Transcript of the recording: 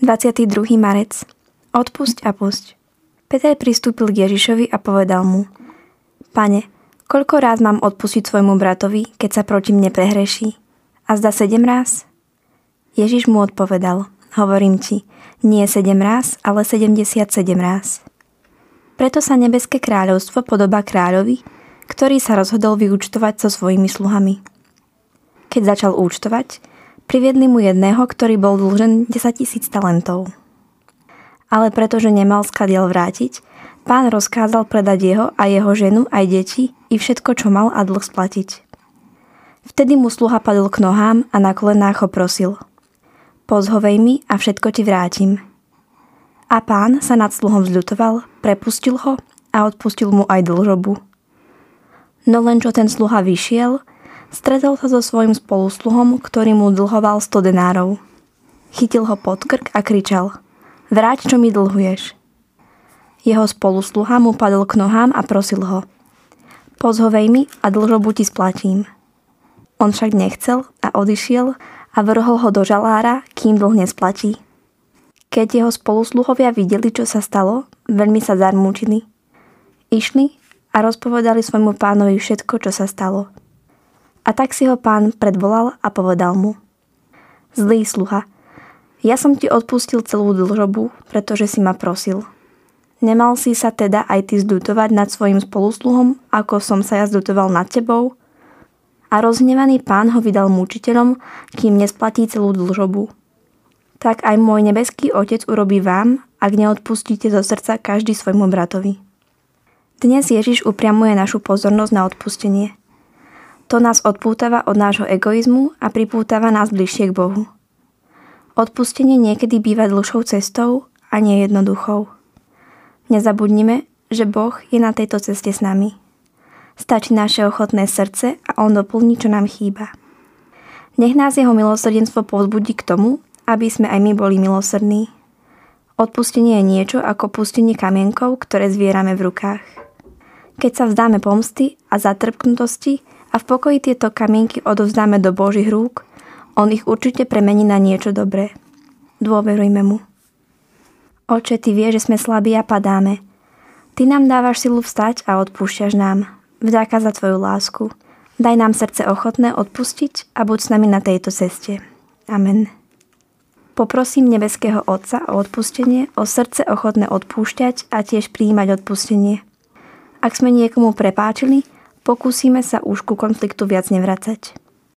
22. marec. Odpusť a pusť. Peter pristúpil k Ježišovi a povedal mu Pane, koľko ráz mám odpustiť svojmu bratovi, keď sa proti mne prehreší? A zda sedem ráz? Ježiš mu odpovedal Hovorím ti, nie sedem ráz, ale 77 ráz. Preto sa nebeské kráľovstvo podobá kráľovi, ktorý sa rozhodol vyúčtovať so svojimi sluhami. Keď začal účtovať, Priviedli mu jedného, ktorý bol dlžen 10 tisíc talentov. Ale pretože nemal skadiel vrátiť, pán rozkázal predať jeho a jeho ženu aj deti i všetko, čo mal a dlh splatiť. Vtedy mu sluha padol k nohám a na kolenách ho prosil. Pozhovej mi a všetko ti vrátim. A pán sa nad sluhom vzľutoval, prepustil ho a odpustil mu aj dlžobu. No len čo ten sluha vyšiel, Stretol sa so svojím spolusluhom, ktorý mu dlhoval 100 denárov. Chytil ho pod krk a kričal Vráť, čo mi dlhuješ. Jeho spolusluha mu padol k nohám a prosil ho Pozhovej mi a dlžobu ti splatím. On však nechcel a odišiel a vrhol ho do žalára, kým dlh nesplatí. Keď jeho spolusluhovia videli, čo sa stalo, veľmi sa zarmúčili. Išli a rozpovedali svojmu pánovi všetko, čo sa stalo. A tak si ho pán predvolal a povedal mu. Zlý sluha, ja som ti odpustil celú dlžobu, pretože si ma prosil. Nemal si sa teda aj ty zdutovať nad svojim spolusluhom, ako som sa ja zdutoval nad tebou? A rozhnevaný pán ho vydal mučiteľom, kým nesplatí celú dlžobu. Tak aj môj nebeský otec urobí vám, ak neodpustíte zo srdca každý svojmu bratovi. Dnes Ježiš upriamuje našu pozornosť na odpustenie – to nás odpútava od nášho egoizmu a pripútava nás bližšie k Bohu. Odpustenie niekedy býva dlhšou cestou a nie jednoduchou. Nezabudnime, že Boh je na tejto ceste s nami. Stačí naše ochotné srdce a On doplní, čo nám chýba. Nech nás Jeho milosrdenstvo povzbudí k tomu, aby sme aj my boli milosrdní. Odpustenie je niečo ako pustenie kamienkov, ktoré zvierame v rukách. Keď sa vzdáme pomsty a zatrpknutosti, a v pokoji tieto kamienky odovzdáme do Božích rúk, On ich určite premení na niečo dobré. Dôverujme Mu. Oče, Ty vieš, že sme slabí a padáme. Ty nám dávaš silu vstať a odpúšťaš nám. Vďaka za Tvoju lásku. Daj nám srdce ochotné odpustiť a buď s nami na tejto ceste. Amen. Poprosím nebeského Otca o odpustenie, o srdce ochotné odpúšťať a tiež prijímať odpustenie. Ak sme niekomu prepáčili, Pokúsime sa už ku konfliktu viac nevracať.